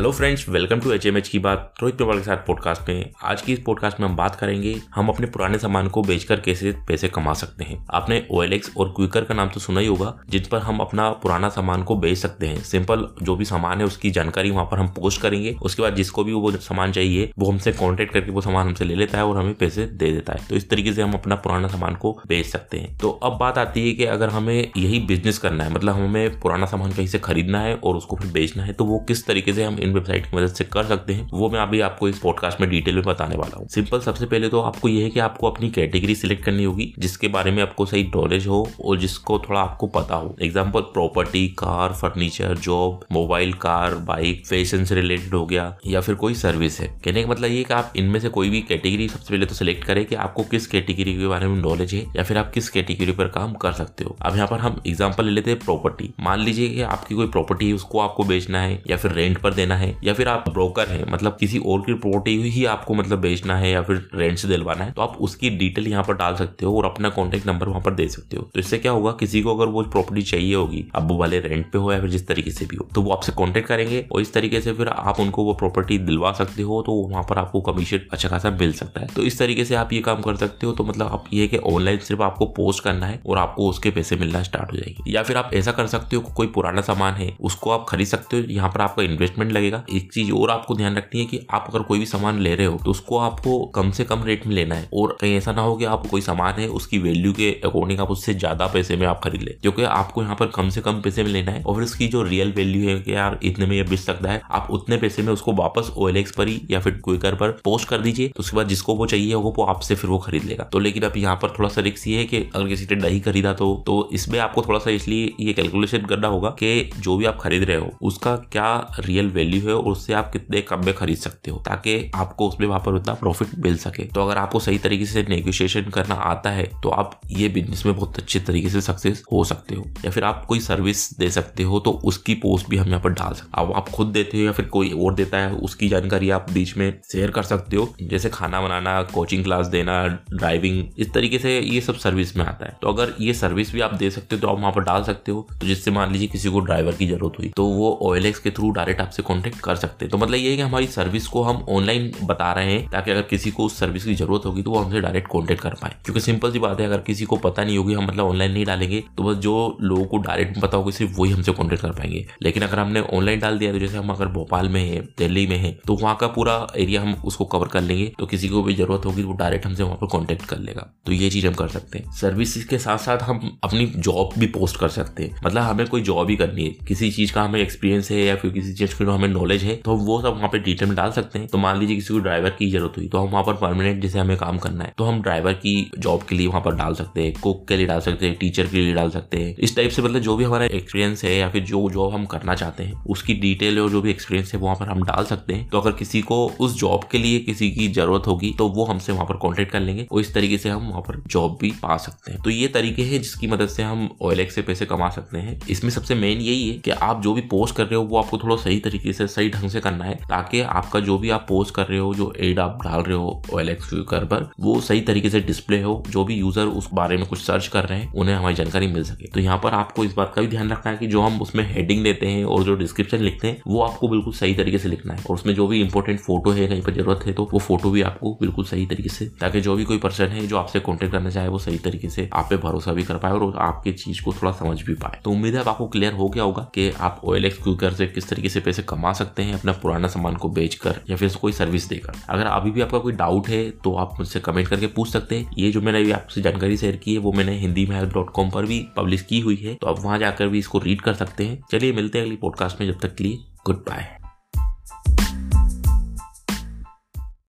Hello friends welcome to HMH की बात, रोहित पेवाल के साथ पॉडकास्ट में। आज की इस पॉडकास्ट में हम बात करेंगे, हम अपने पुराने सामान को बेचकर कैसे पैसे कमा सकते हैं। आपने ओएलएक्स और क्विकर का नाम तो सुना ही होगा जिन पर हम अपना पुराना सामान को बेच सकते हैं। सिंपल जो भी सामान है, उसकी जानकारी वहाँ पर हम पोस्ट करेंगे। उसके बाद जिसको भी वो सामान चाहिए, वो हमसे कॉन्टेक्ट करके वो सामान हमसे ले लेता है और हमें पैसे दे देता है। तो इस तरीके से हम अपना पुराना सामान को बेच सकते हैं। तो अब बात आती है कि अगर हमें यही बिज़नेस करना है मतलब हमें पुराना सामान कहीं से खरीदना है और उसको फिर बेचना है तो वो किस तरीके से हम इन वेबसाइट की मदद से कर सकते हैं। वो मैं अभी आपको इस पॉडकास्ट में डिटेल में बताने वाला हूँ। सिंपल सबसे पहले तो आपको यह है कि आपको अपनी कैटेगरी सिलेक्ट करनी होगी, जिसके बारे में आपको सही नॉलेज हो और जिसको थोड़ा आपको पता हो। Example property car furniture job mobile car bike fashion से रिलेटेड हो गया या फिर कोई सर्विस है। कहने का मतलब ये कि आप इनमें से कोई भी कैटेगरी सबसे पहले तो सिलेक्ट करें कि आपको किस कैटेगरी के बारे में नॉलेज है या फिर आप किस कैटेगरी पर काम कर सकते हो। अब यहाँ पर हम एग्ज़ाम्पल ले लेते हैं प्रॉपर्टी मान लीजिए कि आपकी कोई प्रॉपर्टी है, उसको आपको बेचना है या फिर रेंट पर देना है या फिर आप ब्रोकर है मतलब किसी और की प्रॉपर्टी ही आपको मतलब बेचना है या फिर रेंट से दिलवाना है तो आप उसकी डिटेल यहाँ पर डाल सकते हो और अपना कॉन्टेक्ट नंबर वहाँ पर दे सकते हो। तो इससे क्या होगा, किसी को अगर वो प्रॉपर्टी चाहिए होगी, अब वो वाले रेंट पे हो या फिर जिस तरीके से भी हो तो वो आपसे कॉन्टेक्ट करेंगे और इस तरीके से फिर आप उनको वो प्रॉपर्टी दिलवा सकते हो तो वहाँ पर आपको कमीशन अच्छा खासा मिल सकता है। तो इस तरीके से आप ये काम कर सकते हो तो मतलब आप ये कि ऑनलाइन सिर्फ़ आपको पोस्ट करना है और आपको उसके पैसे मिलना स्टार्ट हो जाएँगे। या फिर आप ऐसा कर सकते हो कोई पुराना सामान है, उसको आप खरीद सकते हो, यहाँ पर आपका इन्वेस्टमेंट लगेगा। एक चीज़ और आपको ध्यान रखनी है कि आप अगर कोई भी सामान ले रहे हो तो उसको आपको कम से कम रेट में लेना है। और कहीं ऐसा ना हो कि आप कोई सामान है, उसकी वैल्यू के अकॉर्डिंग आप उससे ज़्यादा पैसे में आप खरीद ले क्योंकि आपको यहाँ पर कम से कम पैसे में लेना है। और उसकी जो रियल वैल्यू है कि यार इतने में ये बिक सकता है, आप उतने पैसे में उसको वापस ओ पर ही या फिर क्विकर पर पोस्ट कर दीजिए तो उसके बाद जिसको वो चाहिए होगा, वो आपसे फिर वो खरीद लेगा। तो लेकिन अब यहाँ पर थोड़ा सा रिक्स ये है कि अगर किसी ने नहीं खरीदा तो तो इसमें आपको थोड़ा सा इसलिए ये कैलकुलेशन करना होगा कि जो भी आप खरीद रहे हो, उसका क्या रियल वैल्यू है और उससे आप कितने कम में खरीद सकते हो, ताकि आपको उसमें वहाँ पर उतना प्रॉफिट मिल सके। तो अगर आपको सही तरीके से नेगोशिएशन करना आता है तो आप ये बिज़नेस में बहुत अच्छे तरीके से सक्सेस हो सकते हो। या फिर आप कोई सर्विस दे सकते हो तो उसकी पोस्ट भी हम यहाँ पर डाल सकते अब आप खुद देते हो या फिर कोई और देता है, उसकी जानकारी आप बीच में शेयर कर सकते हो। जैसे खाना बनाना कोचिंग क्लास देना ड्राइविंग इस तरीके से ये सब सर्विस में आता है। तो अगर ये सर्विस भी आप दे सकते हो तो आप वहाँ पर डाल सकते हो। तो जिससे मान लीजिए किसी को ड्राइवर की ज़रूरत हुई तो वो ओ के थ्रू डायरेक्ट आपसे कॉन्टेक्ट कर सकते हैं। तो मतलब ये है कि हमारी सर्विस को हम ऑनलाइन बता रहे हैं, ताकि अगर किसी को उस सर्विस की ज़रूरत होगी तो वो हमसे डायरेक्ट कॉन्टेक्ट कर पाए। क्योंकि सिंपल सी बात है, अगर किसी को पता नहीं होगी, हम मतलब ऑनलाइन नहीं डालेंगे तो बस जो लोगों को डायरेक्ट पता होगी, सिर्फ़ वही हमसे कॉन्टेक्ट कर पाएँगे। लेकिन अगर हमने ऑनलाइन डाल दिया तो जैसे हम अगर भोपाल में है, दिल्ली में है तो वहाँ का पूरा एरिया हम उसको कवर कर लेंगे तो किसी को भी ज़रूरत होगी, वो डायरेक्ट हमसे वहाँ पर कॉन्टेक्ट कर लेगा। तो ये चीज़ हम कर सकते हैं। सर्विस के साथ साथ हम अपनी जॉब भी पोस्ट कर सकते हैं। मतलब हमें कोई जॉब ही करनी है। किसी चीज़ का हमें एक्सपीरियंस है, या फिर किसी चीज़ की हमें नॉलेज है तो वो सब वहाँ पे डिटेल में डाल सकते हैं। तो मान लीजिए किसी को ड्राइवर की ज़रूरत हुई तो हम वहाँ पर परमानेंट जैसे हमें काम करना है तो हम ड्राइवर की जॉब के लिए वहाँ पर डाल सकते हैं कुक के लिए डाल सकते हैं टीचर के लिए डाल सकते हैं। इस टाइप से मतलब जो भी हमारा एक्सपीरियंस है या फिर जो जॉब हम करना चाहते हैं, उसकी डिटेल और जो भी एक्सपीरियंस है वहाँ पर हम डाल सकते हैं। तो अगर किसी को उस जॉब के लिए किसी की ज़रूरत होगी तो वो हमसे वहाँ पर कॉन्टेक्ट कर लेंगे और इस तरीके से हम वहाँ पर जॉब भी पा सकते हैं। तो ये तरीके हैं जिसकी मदद से हम ऑयल से पैसे कमा सकते हैं। इसमें सबसे मेन यही है कि आप जो भी पोस्ट कर रहे हो, वो आपको थोड़ा सही तरीके से सही ढंग से करना है, ताकि आपका जो भी आप पोस्ट कर रहे हो, जो एड आप डाल रहे हो ऑयल कर पर, वो सही तरीके से डिस्प्ले हो। जो भी यूज़र उस बारे में कुछ सर्च कर रहे हैं, उन्हें हमारी जानकारी मिल सके। तो यहाँ पर आपको इस बात का भी ध्यान रखना है कि जो हम उसमें हेडिंग देते हैं और जो डिस्क्रिप्शन लिखते हैं, वो आपको बिल्कुल सही तरीके से लिखना है। और उसमें जो भी इंपॉर्टेंट फ़ोटो है, कहीं पर ज़रूरत है तो वो फ़ोटो भी आपको बिल्कुल सही तरीके से, ताकि जो भी कोई पर्सन है, जो आपसे कॉन्टेक्ट करना चाहे, वो सही तरीके से आप पे भरोसा भी कर पाए और आपकी चीज़ को थोड़ा समझ भी पाए। तो उम्मीद है आपको क्लियर हो गया होगा कि आप ओ एल से किस तरीके से पैसे कमा सकते हैं अपना पुराना सामान को बेचकर या फिर कोई सर्विस देकर। अगर अभी भी आपका कोई डाउट है तो आप मुझसे कमेंट करके पूछ सकते हैं। ये जो मैंने अभी आपसे जानकारी शेयर की है, वो मैंने हिंदी में हेल्प डॉट कॉम पर भी पब्लिश की हुई है। तो आप वहाँ जाकर भी इसको रीड कर सकते हैं। चलिए मिलते हैं अगली पॉडकास्ट में, जब तक के लिए गुड बाय